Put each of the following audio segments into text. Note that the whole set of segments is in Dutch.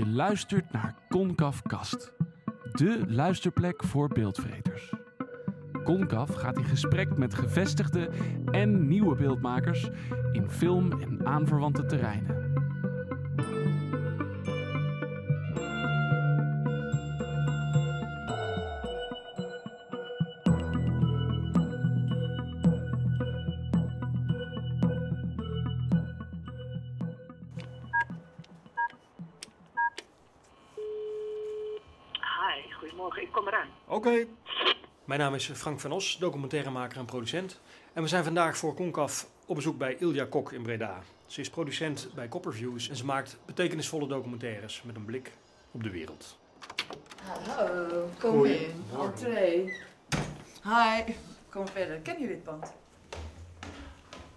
Je luistert naar Concaf Kast, de luisterplek voor beeldvreters. Concaf gaat in gesprek met gevestigde en nieuwe beeldmakers in film en aanverwante terreinen. Naam is Frank van Os, documentairemaker en producent. En we zijn vandaag voor Concaf op bezoek bij Ilja Kok in Breda. Ze is producent bij Copperviews en ze maakt betekenisvolle documentaires met een blik op de wereld. Hallo, kom Goeie in. Entree. Hi. Kom verder. Ken je dit pand?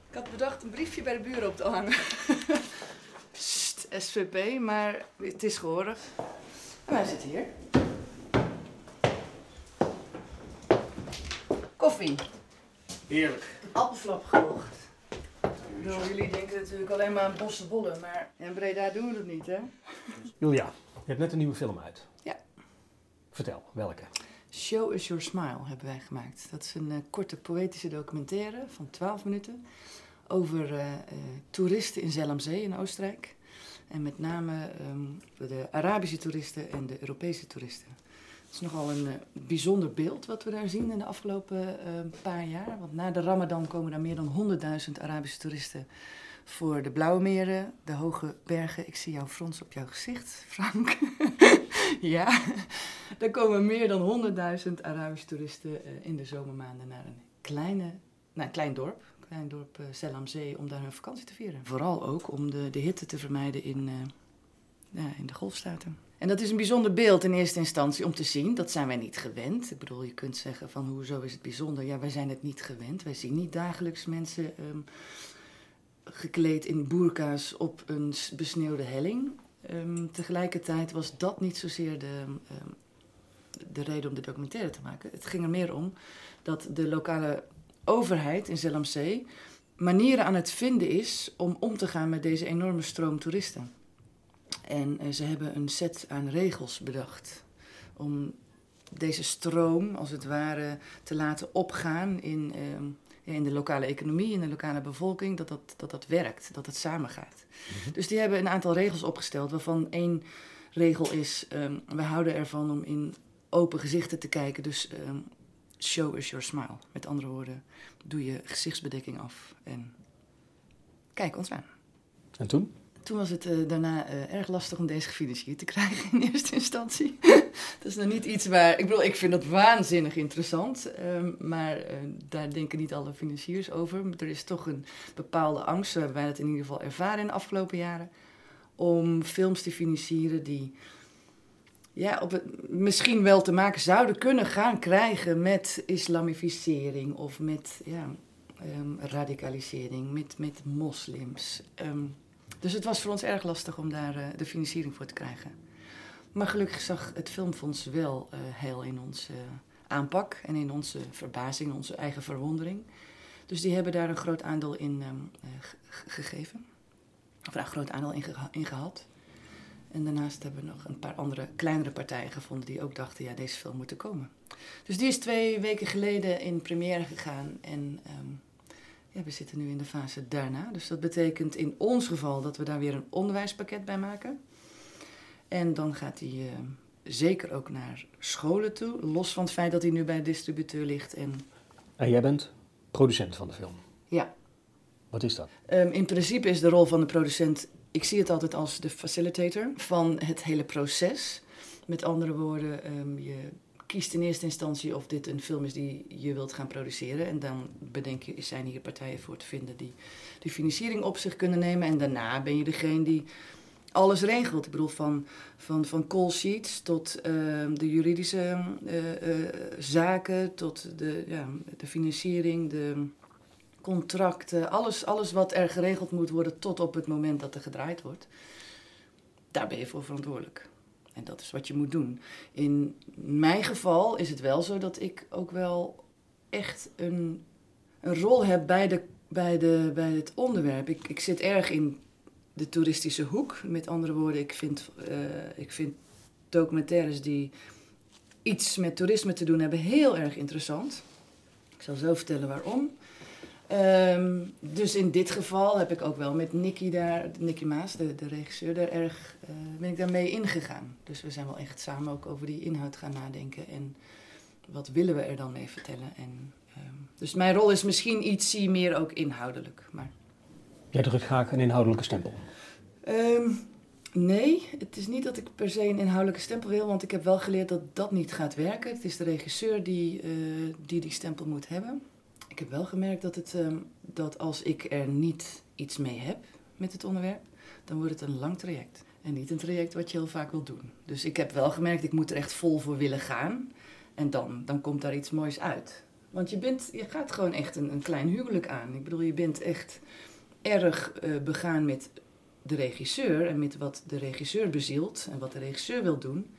Ik had bedacht een briefje bij de buren op te hangen. Sst, SVP, maar het is gehoord. En wij zitten hier. Koffie. Heerlijk. Appelflap gekocht. Ik bedoel, jullie denken natuurlijk alleen maar aan bosse bollen, maar in Breda doen we dat niet, hè? Ilja, je hebt net een nieuwe film uit. Ja. Vertel, welke? Show Us Your Smile hebben wij gemaakt. Dat is een eh, korte poëtische documentaire van 12 minuten over eh, eh, toeristen in Zellamzee in Oostenrijk. En met name ehm, de Arabische toeristen en de Europese toeristen. Het is nogal een eh, bijzonder beeld wat we daar zien in de afgelopen eh, paar jaar. Want na de Ramadan komen daar meer dan 100.000 Arabische toeristen voor de blauwe meren, de hoge bergen. Ik zie jouw frons op jouw gezicht, Frank. ja, er komen meer dan 100.000 Arabische toeristen eh, in de zomermaanden naar een, kleine, naar een klein dorp. Een klein dorp uh, Zellamzee om daar hun vakantie te vieren. Vooral ook om de, de hitte te vermijden in, eh, ja, in de golfstaten. En dat is een bijzonder beeld in eerste instantie om te zien. Dat zijn wij niet gewend. Ik bedoel, je kunt zeggen van hoezo is het bijzonder? Ja, wij zijn het niet gewend. Wij zien niet dagelijks mensen ehm, gekleed in boerka's op een besneeuwde helling. Ehm, tegelijkertijd was dat niet zozeer de, ehm, de reden om de documentaire te maken. Het ging er meer om dat de lokale overheid in Zellamzee manieren aan het vinden is om om te gaan met deze enorme stroom toeristen. En eh, ze hebben een set aan regels bedacht om deze stroom, als het ware, te laten opgaan in, ja, in de lokale economie, in de lokale bevolking, dat dat, dat dat werkt, dat het samengaat. Dus die hebben een aantal regels opgesteld, waarvan één regel is, ehm, we houden ervan om in open gezichten te kijken, dus ehm, show us your smile. Met andere woorden, doe je gezichtsbedekking af en kijk ons aan. En toen? Toen was het eh, daarna eh, erg lastig om deze gefinancierd te krijgen in eerste instantie. dat is nog niet iets waar. Ik bedoel, ik vind dat waanzinnig interessant. ehm, maar eh, daar denken niet alle financiers over. Maar er is toch een bepaalde angst, hebben wij dat in ieder geval ervaren in de afgelopen jaren. Om films te financieren die ja, op het, misschien wel te maken zouden kunnen gaan krijgen met islamificering of met ja, ehm, radicalisering, met, met moslims. Ehm, dus het was voor ons erg lastig om daar eh, de financiering voor te krijgen. Maar gelukkig zag het Filmfonds wel eh heil in onze aanpak en in onze verbazing, onze eigen verwondering. Dus die hebben daar een groot aandeel in ehm, eh, ge- ge- gegeven. Of een groot aandeel in gehad. En daarnaast hebben we nog een paar andere kleinere partijen gevonden die ook dachten, ja, deze film moet er komen. Dus die is twee weken geleden in première gegaan en ehm, ja, we zitten nu in de fase daarna. Dus dat betekent in ons geval dat we daar weer een onderwijspakket bij maken. En dan gaat hij eh, zeker ook naar scholen toe, los van het feit dat hij nu bij de distributeur ligt. En En jij bent producent van de film. ja, Wat is dat? Ehm, in principe is de rol van de producent, ik zie het altijd als de facilitator van het hele proces. Met andere woorden, ehm, je kiest in eerste instantie of dit een film is die je wilt gaan produceren. En dan bedenk je, zijn hier partijen voor te vinden die die financiering op zich kunnen nemen. En daarna ben je degene die alles regelt. Ik bedoel, van, van, van call sheets tot ehm, de juridische eh, eh, zaken, tot de, ja, de financiering, de contracten, alles, alles wat er geregeld moet worden tot op het moment dat er gedraaid wordt. Daar ben je voor verantwoordelijk. En dat is wat je moet doen. In mijn geval is het wel zo dat ik ook wel echt een, een rol heb bij, de, bij, de, bij het onderwerp. Ik, ik zit erg in de toeristische hoek. Met andere woorden, ik vind, eh, ik vind documentaires die iets met toerisme te doen hebben heel erg interessant. Ik zal zo vertellen waarom. Ehm, dus in dit geval heb ik ook wel met Nicky daar, Nicky Maas, de, de regisseur, daar erg, uh, ben ik daarmee ingegaan. Dus we zijn wel echt samen ook over die inhoud gaan nadenken en wat willen we er dan mee vertellen. En, ehm, dus mijn rol is misschien iets meer ook inhoudelijk. Maar... Jij drukt graag een inhoudelijke stempel? Ehm, nee, het is niet dat ik per se een inhoudelijke stempel wil, want ik heb wel geleerd dat dat niet gaat werken. Het is de regisseur die uh, die, die stempel moet hebben. Ik heb wel gemerkt dat, het, ehm, dat als ik er niet iets mee heb met het onderwerp, dan wordt het een lang traject. En niet een traject wat je heel vaak wil doen. Dus ik heb wel gemerkt, ik moet er echt vol voor willen gaan. En dan, dan komt daar iets moois uit. Want je, bent, je gaat gewoon echt een, een klein huwelijk aan. Ik bedoel, je bent echt erg uh, begaan met de regisseur en met wat de regisseur bezielt en wat de regisseur wil doen.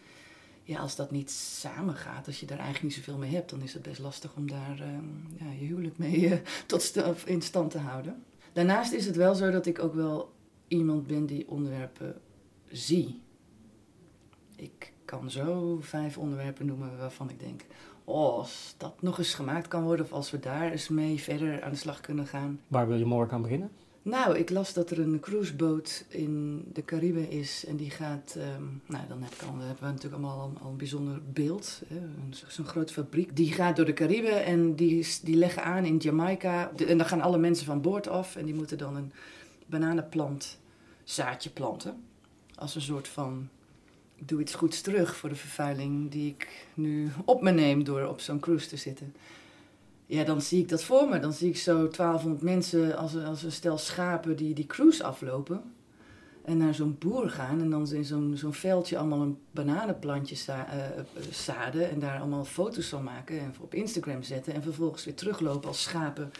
Ja, als dat niet samengaat, als je daar eigenlijk niet zoveel mee hebt, dan is het best lastig om daar uh, ja, je huwelijk mee uh, tot in stand te houden. Daarnaast is het wel zo dat ik ook wel iemand ben die onderwerpen zie. Ik kan zo vijf onderwerpen noemen waarvan ik denk, oh, als dat nog eens gemaakt kan worden of als we daar eens mee verder aan de slag kunnen gaan. Waar wil je morgen aan beginnen? Nou, ik las dat er een cruiseboot in de Cariben is en die gaat. Um, nou, dan heb ik hebben we natuurlijk allemaal al, al een bijzonder beeld. Zo'n grote fabriek. Die gaat door de Cariben en die, die leggen aan in Jamaica. en dan gaan alle mensen van boord af en die moeten dan een bananenplant zaadje planten. Als een soort van. Doe iets goeds terug voor de vervuiling die ik nu op me neem door op zo'n cruise te zitten ja, dan zie ik dat voor me. Dan zie ik zo 1200 mensen als, als een stel schapen die die cruise aflopen. En naar zo'n boer gaan en dan in zo'n zo'n veldje allemaal een bananenplantje za uh, zaden. En daar allemaal foto's van maken en op Instagram zetten. En vervolgens weer teruglopen als schapen.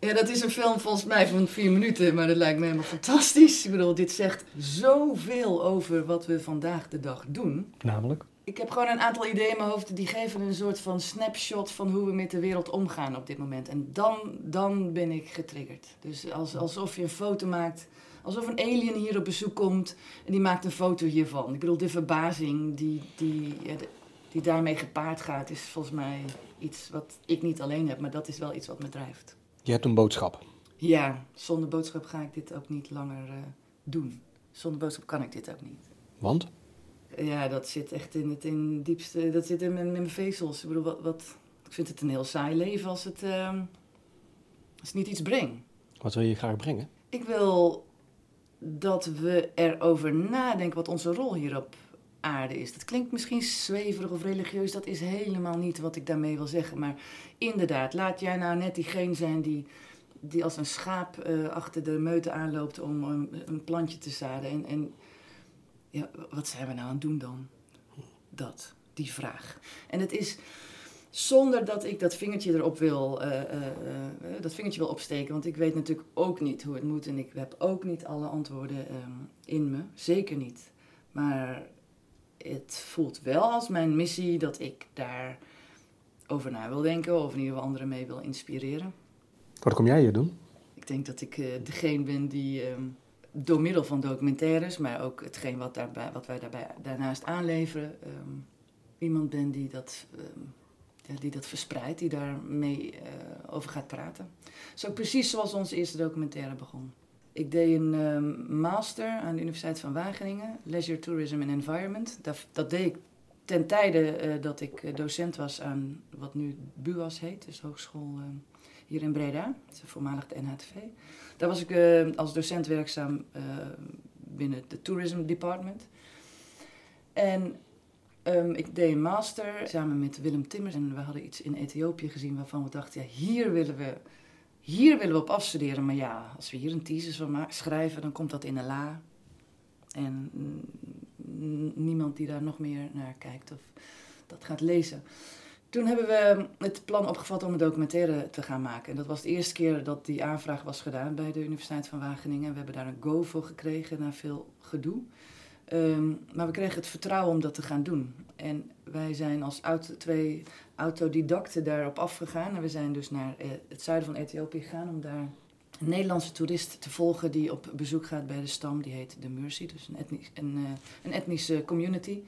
Ja, dat is een film volgens mij van vier minuten, maar dat lijkt me helemaal fantastisch. Ik bedoel, dit zegt zoveel over wat we vandaag de dag doen. Namelijk? Ik heb gewoon een aantal ideeën in mijn hoofd die geven een soort van snapshot van hoe we met de wereld omgaan op dit moment. En dan, dan ben ik getriggerd. Dus als, alsof je een foto maakt, alsof een alien hier op bezoek komt en die maakt een foto hiervan. Ik bedoel, de verbazing die, die, die daarmee gepaard gaat, is volgens mij iets wat ik niet alleen heb, maar dat is wel iets wat me drijft. Je hebt een boodschap. Ja, zonder boodschap ga ik dit ook niet langer uh, doen. Zonder boodschap kan ik dit ook niet. Want? Ja, dat zit echt in het in diepste. Dat zit in mijn, in mijn vezels. Ik bedoel, wat, wat, ik vind het een heel saai leven als het, uh, als het niet iets brengt. Wat wil je graag brengen? Ik wil dat we erover nadenken wat onze rol hier op aarde is. Dat klinkt misschien zweverig of religieus, dat is helemaal niet wat ik daarmee wil zeggen. Maar inderdaad, laat jij nou net diegene zijn die, die als een schaap uh, achter de meute aanloopt om een, een plantje te zaden. En, en ja, wat zijn we nou aan het doen dan? Dat, die vraag. En het is zonder dat ik dat vingertje erop wil, uh, uh, uh, dat vingertje wil opsteken. Want ik weet natuurlijk ook niet hoe het moet en ik heb ook niet alle antwoorden um, in me. Zeker niet. Maar het voelt wel als mijn missie dat ik daar over na wil denken of in ieder geval anderen mee wil inspireren. Wat kom jij hier doen? Ik denk dat ik degene ben die um, door middel van documentaires, maar ook hetgeen wat, daarbij, wat wij daarbij, daarnaast aanleveren, um, iemand ben die dat, ja, die dat verspreidt, die daarmee uh, over gaat praten. Zo precies zoals onze eerste documentaire begon. Ik deed een um, master aan de Universiteit van Wageningen, Leisure Tourism and Environment. Dat, dat deed ik ten tijde uh, dat ik docent was aan wat nu BUAS heet, dus Hogeschool hier in Breda, voormalig de NHTV. Daar was ik uh, als docent werkzaam uh, binnen het Tourism Department. En um, ik deed een master samen met Willem Timmers. En we hadden iets in Ethiopië gezien waarvan we dachten, ja, hier willen we, hier willen we op afstuderen. Maar ja, als we hier een thesis van schrijven, dan komt dat in een la. En niemand die daar nog meer naar kijkt of dat gaat lezen. Toen hebben we het plan opgevat om een documentaire te gaan maken. En dat was de eerste keer dat die aanvraag was gedaan bij de Universiteit van Wageningen. We hebben daar een go voor gekregen na veel gedoe. Um, maar we kregen het vertrouwen om dat te gaan doen. En wij zijn als twee autodidacten daarop afgegaan. En we zijn dus naar eh, het zuiden van Ethiopië gegaan om daar een Nederlandse toerist te volgen die op bezoek gaat bij de stam. Die heet de Mercy, dus een, etnisch, uh, een etnische community.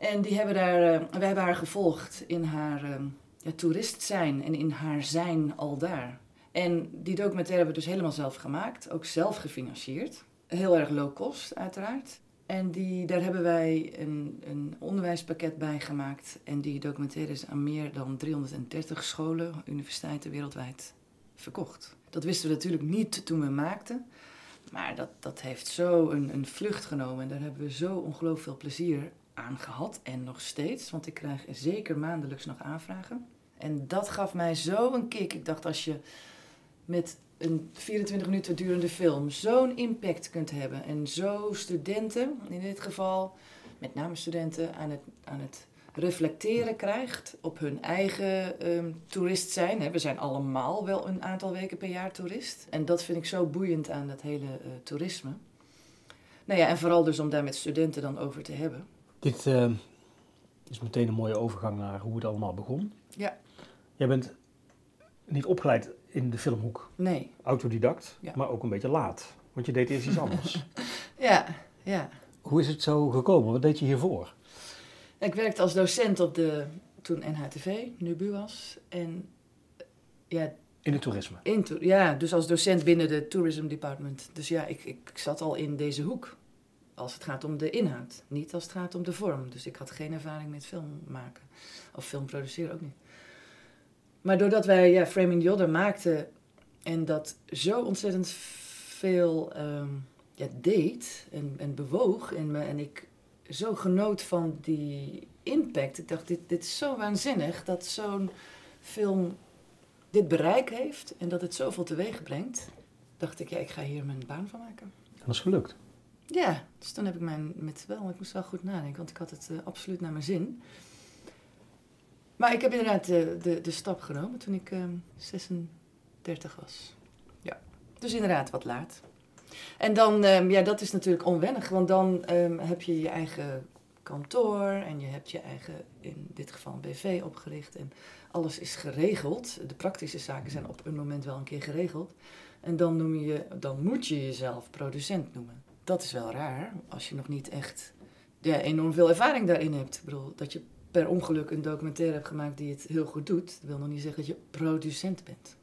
En die hebben daar, uh, wij hebben haar gevolgd in haar uh, ja, toerist zijn en in haar zijn al daar. En die documentaire hebben we dus helemaal zelf gemaakt, ook zelf gefinancierd. Heel erg low cost, uiteraard. En die, daar hebben wij een, een onderwijspakket bij gemaakt. En die documentaire is aan meer dan 330 scholen, universiteiten wereldwijd verkocht. Dat wisten we natuurlijk niet toen we maakten. Maar dat, dat heeft zo een, een vlucht genomen. En daar hebben we zo ongelooflijk veel plezier aan gehad. En nog steeds, want ik krijg zeker maandelijks nog aanvragen. En dat gaf mij zo een kick. Ik dacht, als je met een 24 minuten durende film zo'n impact kunt hebben. En zo studenten, in dit geval met name studenten, aan het, aan het reflecteren krijgt op hun eigen um, toerist zijn. We zijn allemaal wel een aantal weken per jaar toerist. En dat vind ik zo boeiend aan dat hele uh, toerisme. Nou ja, en vooral dus om daar met studenten dan over te hebben. Dit uh, is meteen een mooie overgang naar hoe het allemaal begon. Ja. Jij bent niet opgeleid in de filmhoek. Nee. Autodidact, ja. maar ook een beetje laat. Want je deed eerst iets anders. ja, ja. Hoe is het zo gekomen? Wat deed je hiervoor? Ik werkte als docent op de toen NHTV, nu BUAS. En ja, in het toerisme? In to ja, dus als docent binnen de Tourism Department. Dus ja, ik, ik zat al in deze hoek. Als het gaat om de inhoud, niet als het gaat om de vorm. Dus ik had geen ervaring met film maken. Of film produceren ook niet. Maar doordat wij ja, Framing the Other maakten en dat zo ontzettend veel um, ja, deed en, en bewoog in me en ik zo genoot van die impact. Ik dacht, dit, dit is zo waanzinnig dat zo'n film dit bereik heeft en dat het zoveel teweeg brengt. Dacht ik, ja, ik ga hier mijn baan van maken. En dat is gelukt? Ja, dus toen heb ik mijn, met wel, ik moest wel goed nadenken, want ik had het uh, absoluut naar mijn zin. Maar ik heb inderdaad de, de, de stap genomen toen ik uh, 36 was. Ja, dus inderdaad wat laat. En dan, um, ja, dat is natuurlijk onwennig, want dan um, heb je je eigen kantoor en je hebt je eigen, in dit geval een BV opgericht en alles is geregeld. De praktische zaken zijn op een moment wel een keer geregeld. En dan, noem je, dan moet je jezelf producent noemen. Dat is wel raar, als je nog niet echt enorm veel ervaring daarin hebt. Ik bedoel, dat je per ongeluk een documentaire hebt gemaakt die het heel goed doet, dat wil nog niet zeggen dat je producent bent.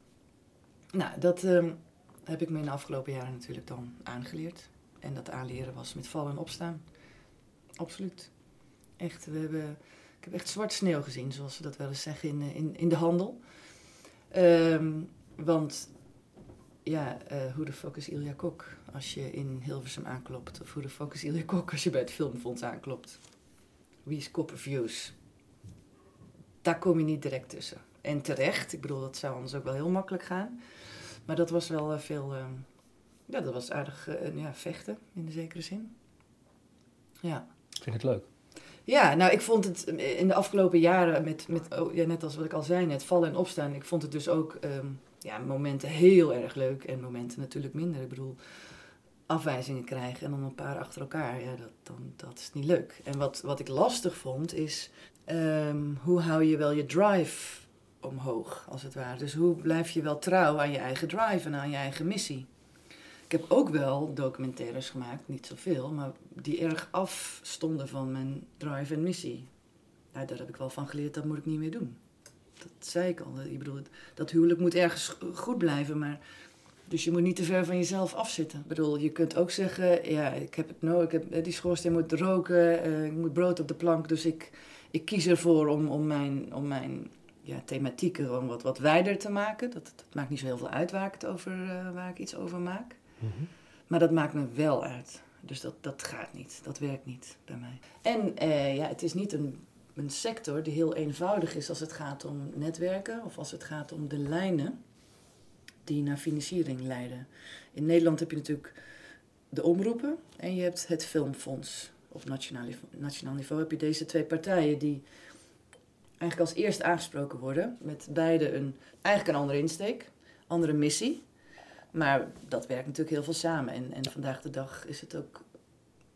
Nou, dat um, heb ik me in de afgelopen jaren natuurlijk dan aangeleerd. En dat aanleren was met vallen en opstaan. Absoluut. Echt, we hebben, ik heb echt zwart sneeuw gezien, zoals we dat wel eens zeggen in, in, in de handel. Um, want ja, uh, hoe de focus Ilja Kok als je in Hilversum aanklopt. Of hoe de focus Ilja Kok als je bij het Filmfonds aanklopt. Wie is Copperviews? Daar kom je niet direct tussen. En terecht, ik bedoel, dat zou anders ook wel heel makkelijk gaan. Maar dat was wel uh, veel, uh, ja, dat was aardig uh, ja, vechten in de zekere zin. Ja. Ik vind het leuk. Ja, nou, ik vond het in de afgelopen jaren, met, met oh, ja, net als wat ik al zei, net vallen en opstaan. Ik vond het dus ook um, ja, momenten heel erg leuk en momenten natuurlijk minder. Ik bedoel, afwijzingen krijgen en dan een paar achter elkaar, ja, dat, dan, dat is niet leuk. En wat, wat ik lastig vond is, um, hoe hou je wel je drive omhoog, als het ware. Dus hoe blijf je wel trouw aan je eigen drive en aan je eigen missie? Ik heb ook wel documentaires gemaakt, niet zoveel, maar die erg afstonden van mijn drive en missie. Nou, daar heb ik wel van geleerd, dat moet ik niet meer doen. Dat zei ik al. Ik bedoel, dat huwelijk moet ergens goed blijven, maar... Dus je moet niet te ver van jezelf afzitten. Ik bedoel, je kunt ook zeggen, ja, ik heb het nodig, ik heb, die schoorsteen moet roken, uh, ik moet brood op de plank, dus ik, ik kies ervoor om, om mijn, om mijn ja, thematieken gewoon wat, wat wijder te maken. Dat, dat maakt niet zo heel veel uit waar ik, het over, uh, waar ik iets over maak. Mm -hmm. Maar dat maakt me wel uit. Dus dat, dat gaat niet. Dat werkt niet bij mij. En uh, ja, het is niet een, een sector die heel eenvoudig is als het gaat om netwerken of als het gaat om de lijnen die naar financiering leiden. In Nederland heb je natuurlijk de omroepen en je hebt het filmfonds. Op nationaal, nationaal niveau heb je deze twee partijen die eigenlijk als eerste aangesproken worden. Met beide een, eigenlijk een andere insteek, andere missie. Maar dat werkt natuurlijk heel veel samen. En, en vandaag de dag is het ook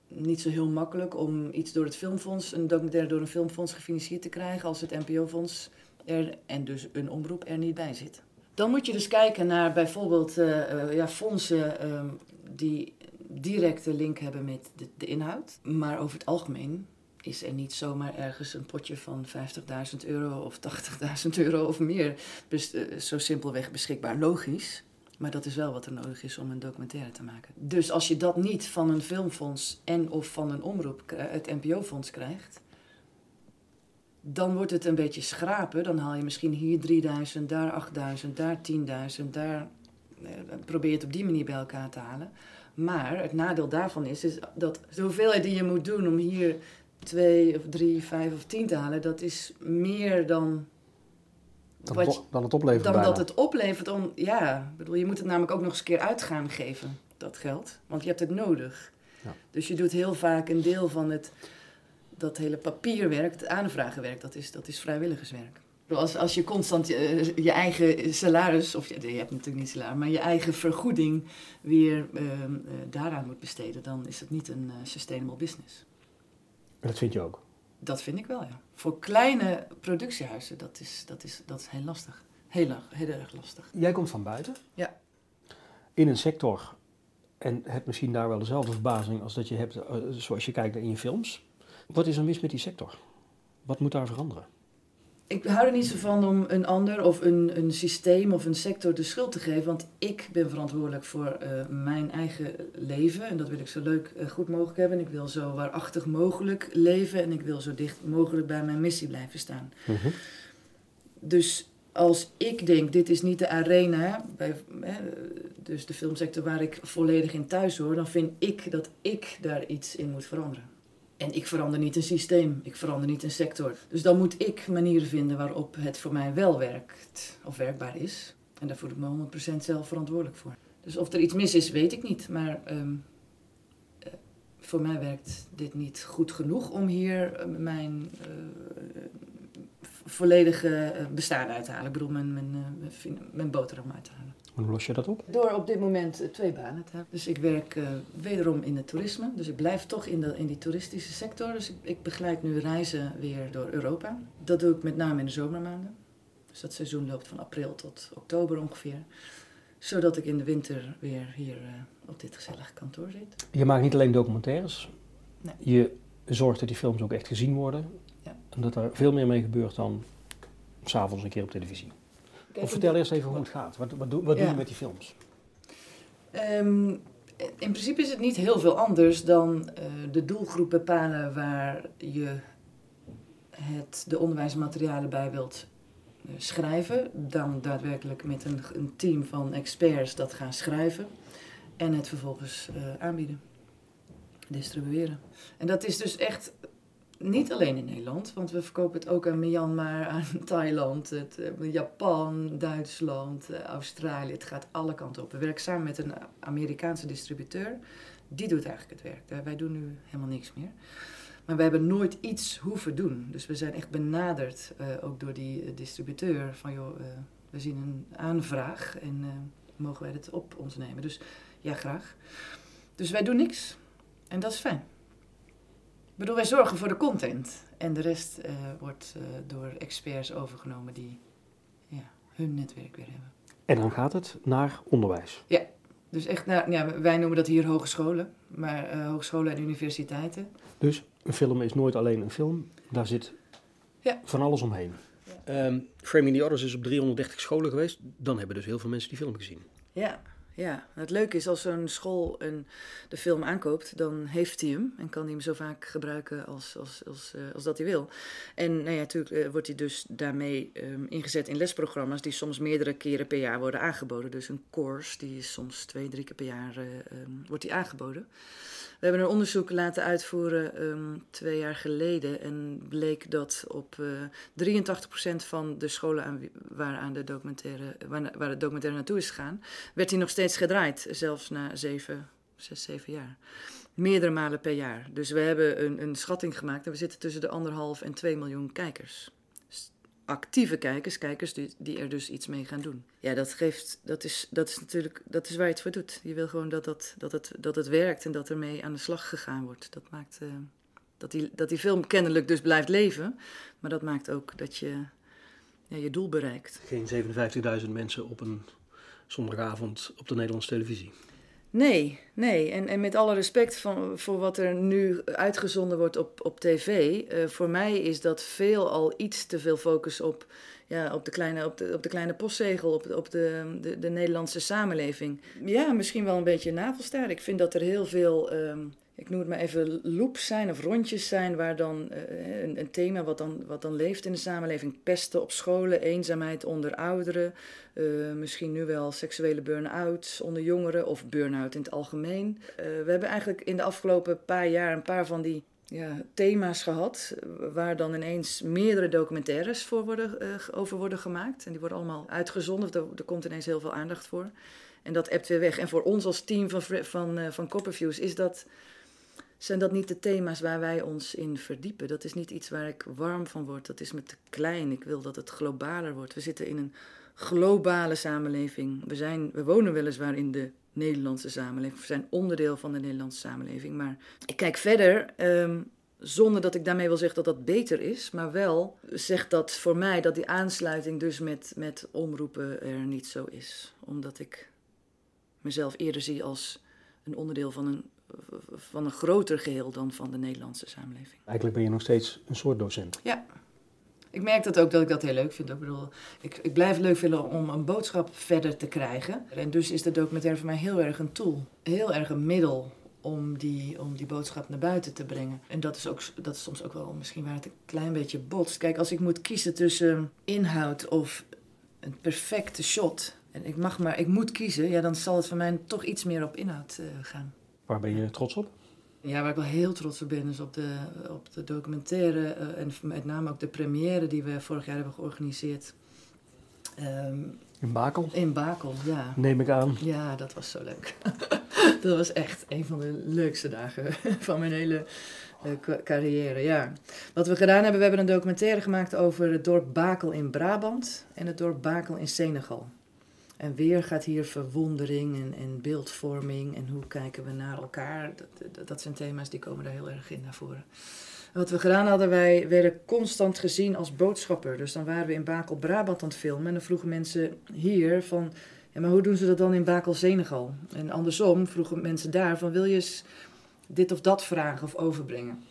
niet zo heel makkelijk om iets door het filmfonds, een documentaire door een filmfonds gefinancierd te krijgen als het NPO-fonds er en dus een omroep er niet bij zit. Dan moet je dus kijken naar bijvoorbeeld eh, eh, ja, fondsen ehm, die directe link hebben met de, inhoud. Maar over het algemeen is er niet zomaar ergens een potje van 50.000 euro of 80.000 euro of meer eh, zo simpelweg beschikbaar. Logisch. Maar dat is wel wat er nodig is om een documentaire te maken. Dus als je dat niet van een filmfonds en of van een omroep, het NPO-fonds krijgt, dan wordt het een beetje schrapen. Dan haal je misschien hier 3000, daar 8000, daar 10.000, daar eh, probeer je het op die manier bij elkaar te halen. Maar het nadeel daarvan is, is dat de hoeveelheid die je moet doen om hier twee of drie, vijf of tien te halen, dat is meer dan Dan, Wat het, dan het oplevert dan bijna. dat het oplevert om, ja, bedoel, je moet het namelijk ook nog eens een keer uit gaan geven, dat geld. Want je hebt het nodig. Ja. Dus je doet heel vaak een deel van het, dat hele papierwerk, het aanvragenwerk, dat is, dat is vrijwilligerswerk. Als, als je constant je, je eigen salaris, of je, je hebt natuurlijk niet salaris, maar je eigen vergoeding weer ehm, eh, daaraan moet besteden, dan is het niet een eh, sustainable business. Dat vind je ook. Dat vind ik wel, ja. Voor kleine productiehuizen, dat is, dat is, dat is heel lastig. Heel, erg- heel erg lastig. Jij komt van buiten. Ja. In een sector. En hebt misschien daar wel dezelfde verbazing als dat je hebt eh, zoals je kijkt in je films. Wat is er mis met die sector? Wat moet daar veranderen? Ik hou er niet zo van om een ander of een, een systeem of een sector de schuld te geven. Want ik ben verantwoordelijk voor eh, mijn eigen leven. En dat wil ik zo leuk en goed mogelijk hebben. En ik wil zo waarachtig mogelijk leven. En ik wil zo dicht mogelijk bij mijn missie blijven staan. Dus als ik denk, dit is niet de arena, bij, hè, dus de filmsector waar ik volledig in thuis hoor, dan vind ik dat ik daar iets in moet veranderen. En ik verander niet een systeem, ik verander niet een sector. Dus dan moet ik manieren vinden waarop het voor mij wel werkt of werkbaar is. En daar voel ik me 100% zelf verantwoordelijk voor. Dus of er iets mis is, weet ik niet. Maar ehm, eh, voor mij werkt dit niet goed genoeg om hier eh, mijn eh, volledige eh, bestaan uit te halen. Ik bedoel, mijn, mijn, eh, mijn boterham uit te halen. Hoe los je dat op? Door op dit moment eh, twee banen te hebben. Dus ik werk wederom in het toerisme. Dus ik blijf toch in, de, in die toeristische sector. Dus ik, ik begeleid nu reizen weer door Europa. Dat doe ik met name in de zomermaanden. Dus dat seizoen loopt van april tot oktober ongeveer. Zodat ik in de winter weer hier op dit gezellige kantoor zit. Je maakt niet alleen documentaires. Nee. Je zorgt dat die films ook echt gezien worden. Dat er veel meer mee gebeurt dan s'avonds een keer op televisie. Of vertel eerst even hoe het gaat. Wat, wat, doe, wat doe Ja. je met die films? Ehm, in principe is het niet heel veel anders dan eh, de doelgroep bepalen waar je het, de onderwijsmaterialen bij wilt eh, schrijven. Dan daadwerkelijk met een, een team van experts dat gaan schrijven. En het vervolgens eh, aanbieden, distribueren. En dat is dus echt niet alleen in Nederland, want we verkopen het ook aan Myanmar, aan Thailand, het, eh, Japan, Duitsland, eh, Australië. Het gaat alle kanten op. We werken samen met een Amerikaanse distributeur. Die doet eigenlijk het werk. Wij doen nu helemaal niks meer. Maar we hebben nooit iets hoeven doen. Dus we zijn echt benaderd, eh, ook door die distributeur, van joh, we zien een aanvraag en mogen wij dit op ons nemen. Dus ja, graag. Dus wij doen niks. En dat is fijn. Ik bedoel, wij zorgen voor de content. En de rest eh, wordt eh, door experts overgenomen die ja, hun netwerk weer hebben. En dan gaat het naar onderwijs. Dus echt, nou, ja, wij noemen dat hier hogescholen. Maar eh, hogescholen en universiteiten. Dus een film is nooit alleen een film. Daar zit Ja. van alles omheen. Ehm, Framing the Others is op 330 scholen geweest. Dan hebben dus heel veel mensen die film gezien. Ja, ja. Het leuke is als zo'n school een, de film aankoopt, dan heeft hij hem en kan hij hem zo vaak gebruiken als, als, als, eh, als dat hij wil. En nou ja, natuurlijk eh, wordt hij dus daarmee ehm, ingezet in lesprogramma's die soms meerdere keren per jaar worden aangeboden. Dus een course, die is soms twee, drie keer per jaar eh, ehm, wordt die aangeboden. We hebben een onderzoek laten uitvoeren ehm, twee jaar geleden en bleek dat op eh 83% van de scholen waar, aan de documentaire, waar, waar de documentaire naartoe is gegaan, werd hij nog steeds gedraaid, zelfs na zeven, zes, zeven jaar. Meerdere malen per jaar. Dus we hebben een, een schatting gemaakt en we zitten tussen de anderhalf en twee miljoen kijkers. Actieve kijkers, kijkers die, die er dus iets mee gaan doen. Ja, dat geeft, dat is, dat is natuurlijk, dat is waar je het voor doet. Je wil gewoon dat, dat, dat, het, dat het werkt en dat ermee aan de slag gegaan wordt. Dat maakt eh, dat, die, dat die film kennelijk dus blijft leven, maar dat maakt ook dat je ja, je doel bereikt. Geen 57.000 mensen op een zondagavond op de Nederlandse televisie. Nee, nee. En, en met alle respect van, voor wat er nu uitgezonden wordt op, op tv, uh, voor mij is dat veel al iets te veel focus op, ja, op, de, kleine, op, de, op de kleine postzegel, op, op de, de, de Nederlandse samenleving. Ja, misschien wel een beetje navelstaar. Ik vind dat er heel veel um, ik noem het maar even loops zijn of rondjes zijn waar dan uh, een, een, thema wat dan, wat dan leeft in de samenleving. Pesten op scholen, eenzaamheid onder ouderen, uh, misschien nu wel seksuele burn-out onder jongeren of burn-out in het algemeen. Uh, we hebben eigenlijk in de afgelopen paar jaar een paar van die ja, thema's gehad waar dan ineens meerdere documentaires voor worden, over worden gemaakt. En die worden allemaal uitgezonden, er, komt ineens heel veel aandacht voor. En dat ebt weer weg. En voor ons als team van, van, van Copperviews is dat zijn dat niet de thema's waar wij ons in verdiepen. Dat is niet iets waar ik warm van word. Dat is me te klein. Ik wil dat het globaler wordt. We zitten in een globale samenleving. We, zijn, we wonen weliswaar in de Nederlandse samenleving. We zijn onderdeel van de Nederlandse samenleving. Maar ik kijk verder. Um, zonder dat ik daarmee wil zeggen dat dat beter is, maar wel zegt dat voor mij dat die aansluiting dus met, met omroepen er niet zo is. Omdat ik mezelf eerder zie als een onderdeel van een van een groter geheel dan van de Nederlandse samenleving. Eigenlijk ben je nog steeds een soort docent. Ja. Ik merk dat ook dat ik dat heel leuk vind. Ik bedoel, ik, ik blijf leuk vinden om een boodschap verder te krijgen. En dus is de documentaire voor mij heel erg een tool. Heel erg een middel om die, om die boodschap naar buiten te brengen. En dat is, ook, dat is soms ook wel misschien waar het een klein beetje botst. Kijk, als ik moet kiezen tussen inhoud of een perfecte shot... en ik, mag maar, ik moet kiezen, ja, dan zal het voor mij toch iets meer op inhoud uh, gaan. Waar ben je trots op? Ja, waar ik wel heel trots op ben, is op de, op de documentaire uh, en met name ook de première die we vorig jaar hebben georganiseerd. Um, in Bakel? In Bakel, ja. Neem ik aan. Ja, dat was zo leuk. dat was echt een van de leukste dagen van mijn hele uh, carrière, ja. Wat we gedaan hebben, we hebben een documentaire gemaakt over het dorp Bakel in Brabant en het dorp Bakel in Senegal. En weer gaat hier verwondering en, en beeldvorming en hoe kijken we naar elkaar. Dat, dat, zijn thema's die komen daar heel erg in naar voren. wat we gedaan hadden, wij werden constant gezien als boodschapper. Dus dan waren we in Bakel Brabant aan het filmen en dan vroegen mensen hier van... Ja, maar hoe doen ze dat dan in Bakel Senegal? En andersom vroegen mensen daar van wil je eens dit of dat vragen of overbrengen?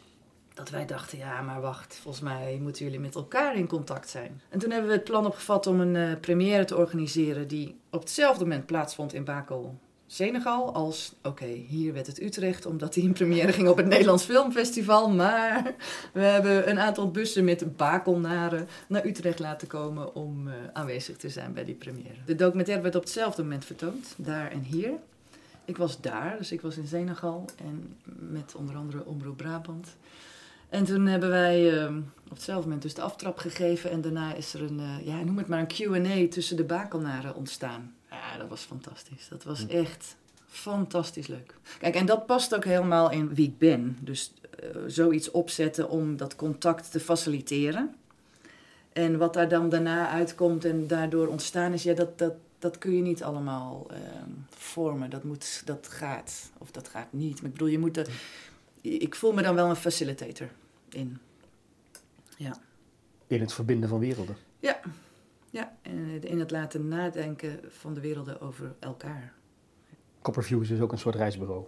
Dat wij dachten, ja, maar wacht, volgens mij moeten jullie met elkaar in contact zijn. En toen hebben we het plan opgevat om een uh, première te organiseren die op hetzelfde moment plaatsvond in Bakel, Senegal, als, oké, hier werd het Utrecht, omdat die in première ging op het Nederlands Filmfestival, maar we hebben een aantal bussen met Bakelnaren naar Utrecht laten komen om uh, aanwezig te zijn bij die première. De documentaire werd op hetzelfde moment vertoond, daar en hier. Ik was daar, dus ik was in Senegal en met onder andere Omroep Brabant. En toen hebben wij uh, op hetzelfde moment dus de aftrap gegeven. En daarna is er een, uh, ja, noem het maar een Q&A tussen de bakelnaren ontstaan. Ja, dat was fantastisch. Dat was echt fantastisch leuk. Kijk, en dat past ook helemaal in wie ik ben. Dus uh, zoiets opzetten om dat contact te faciliteren. En wat daar dan daarna uitkomt en daardoor ontstaan is, ja, dat, dat, dat kun je niet allemaal ehm, vormen. Dat, moet, dat gaat, of dat gaat niet. Maar ik bedoel, je moet er, ik voel me dan wel een facilitator in. Ja. In het verbinden van werelden. Ja, ja. en in het laten nadenken van de werelden over elkaar. Copperview is dus ook een soort reisbureau.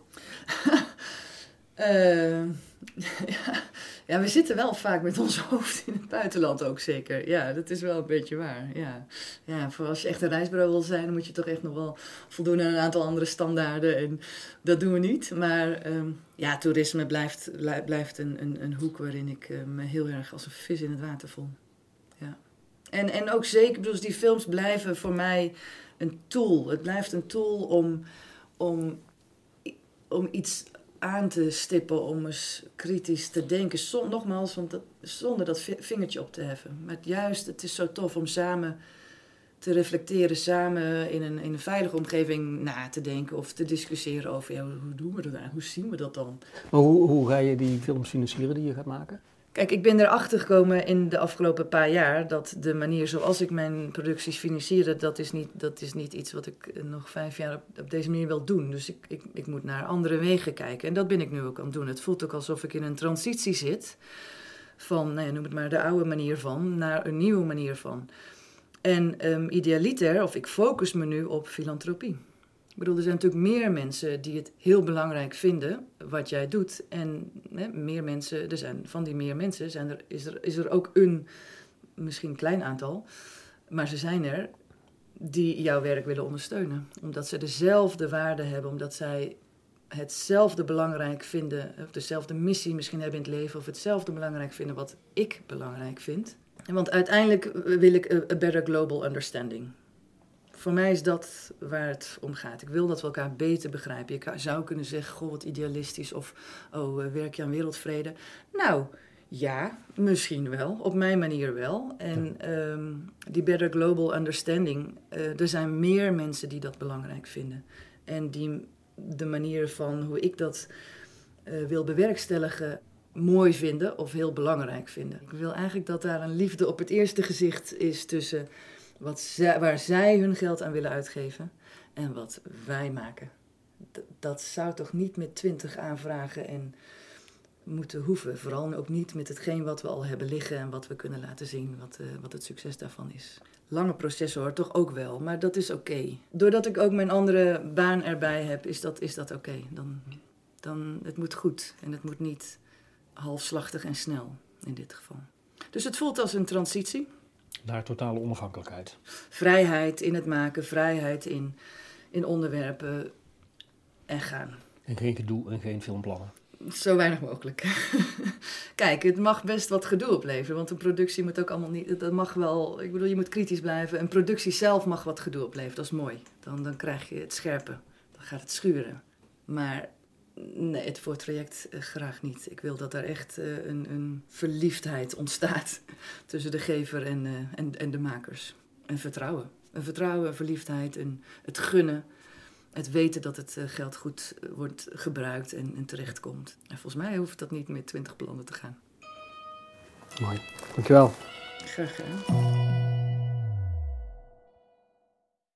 uh, ja, ja, we zitten wel vaak met ons hoofd in het buitenland ook zeker. Ja, dat is wel een beetje waar. Ja, ja voor als je echt een reisbureau wil zijn, dan moet je toch echt nog wel voldoen aan een aantal andere standaarden. En dat doen we niet. Maar um, ja, toerisme blijft, blijft een, een, een hoek waarin ik uh, me heel erg als een vis in het water voel. Ja. En, en ook zeker, dus die films blijven voor mij een tool. Het blijft een tool om, om, om iets aan te stippen om eens kritisch te denken. Nogmaals, want zonder dat vingertje op te heffen. Maar juist, het is zo tof om samen te reflecteren, samen in een, in een veilige omgeving na te denken of te discussiëren over hoe doen we dat nou? Hoe zien we dat dan? Maar hoe, hoe ga je die films financieren die je gaat maken? Kijk, ik ben erachter gekomen in de afgelopen paar jaar dat de manier zoals ik mijn producties financierde, dat is niet, dat is niet iets wat ik nog vijf jaar op, op deze manier wil doen. Dus ik, ik, ik moet naar andere wegen kijken. En dat ben ik nu ook aan het doen. Het voelt ook alsof ik in een transitie zit van, nou ja, noem het maar, de oude manier van naar een nieuwe manier van. En ehm, idealiter, of ik focus me nu op filantropie. Ik bedoel, er zijn natuurlijk meer mensen die het heel belangrijk vinden wat jij doet. En hè, meer mensen, er zijn, van die meer mensen zijn er, is, er, is er ook een, misschien klein aantal, maar ze zijn er die jouw werk willen ondersteunen. Omdat ze dezelfde waarde hebben, omdat zij hetzelfde belangrijk vinden, of dezelfde missie misschien hebben in het leven, of hetzelfde belangrijk vinden wat ik belangrijk vind. Want uiteindelijk wil ik a better global understanding. Voor mij is dat waar het om gaat. Ik wil dat we elkaar beter begrijpen. Je zou kunnen zeggen, goh, wat idealistisch, of oh, werk je aan wereldvrede? Nou, ja, misschien wel. Op mijn manier wel. En ehm, die better global understanding, uh, er zijn meer mensen die dat belangrijk vinden. En die de manier van hoe ik dat uh, wil bewerkstelligen mooi vinden of heel belangrijk vinden. Ik wil eigenlijk dat daar een liefde op het eerste gezicht is tussen wat waar zij hun geld aan willen uitgeven en wat wij maken. Dat zou toch niet met twintig aanvragen en moeten hoeven. Vooral ook niet met hetgeen wat we al hebben liggen en wat we kunnen laten zien, wat, uh, wat het succes daarvan is. Lange processen hoor, toch ook wel, maar dat is oké. Doordat ik ook mijn andere baan erbij heb, is dat, is dat oké. Dan, dan, het moet goed en het moet niet halfslachtig en snel in dit geval. Dus het voelt als een transitie. Naar totale onafhankelijkheid. Vrijheid in het maken, vrijheid in, in onderwerpen en gaan. En geen gedoe en geen filmplannen. Zo weinig mogelijk. Kijk, het mag best wat gedoe opleveren, want een productie moet ook allemaal niet. Dat mag wel. Ik bedoel, je moet kritisch blijven. Een productie zelf mag wat gedoe opleveren, dat is mooi. Dan, dan krijg je het scherpe, dan gaat het schuren. Maar nee, het voortraject uh, graag niet. Ik wil dat er echt uh, een, een, verliefdheid ontstaat tussen de gever en, uh, en, en de makers. En vertrouwen. Een vertrouwen, een verliefdheid, een, het gunnen het weten dat het geld goed wordt gebruikt en, en terechtkomt. En volgens mij hoeft dat niet met 20 plannen te gaan. Mooi. Dankjewel. Graag gedaan.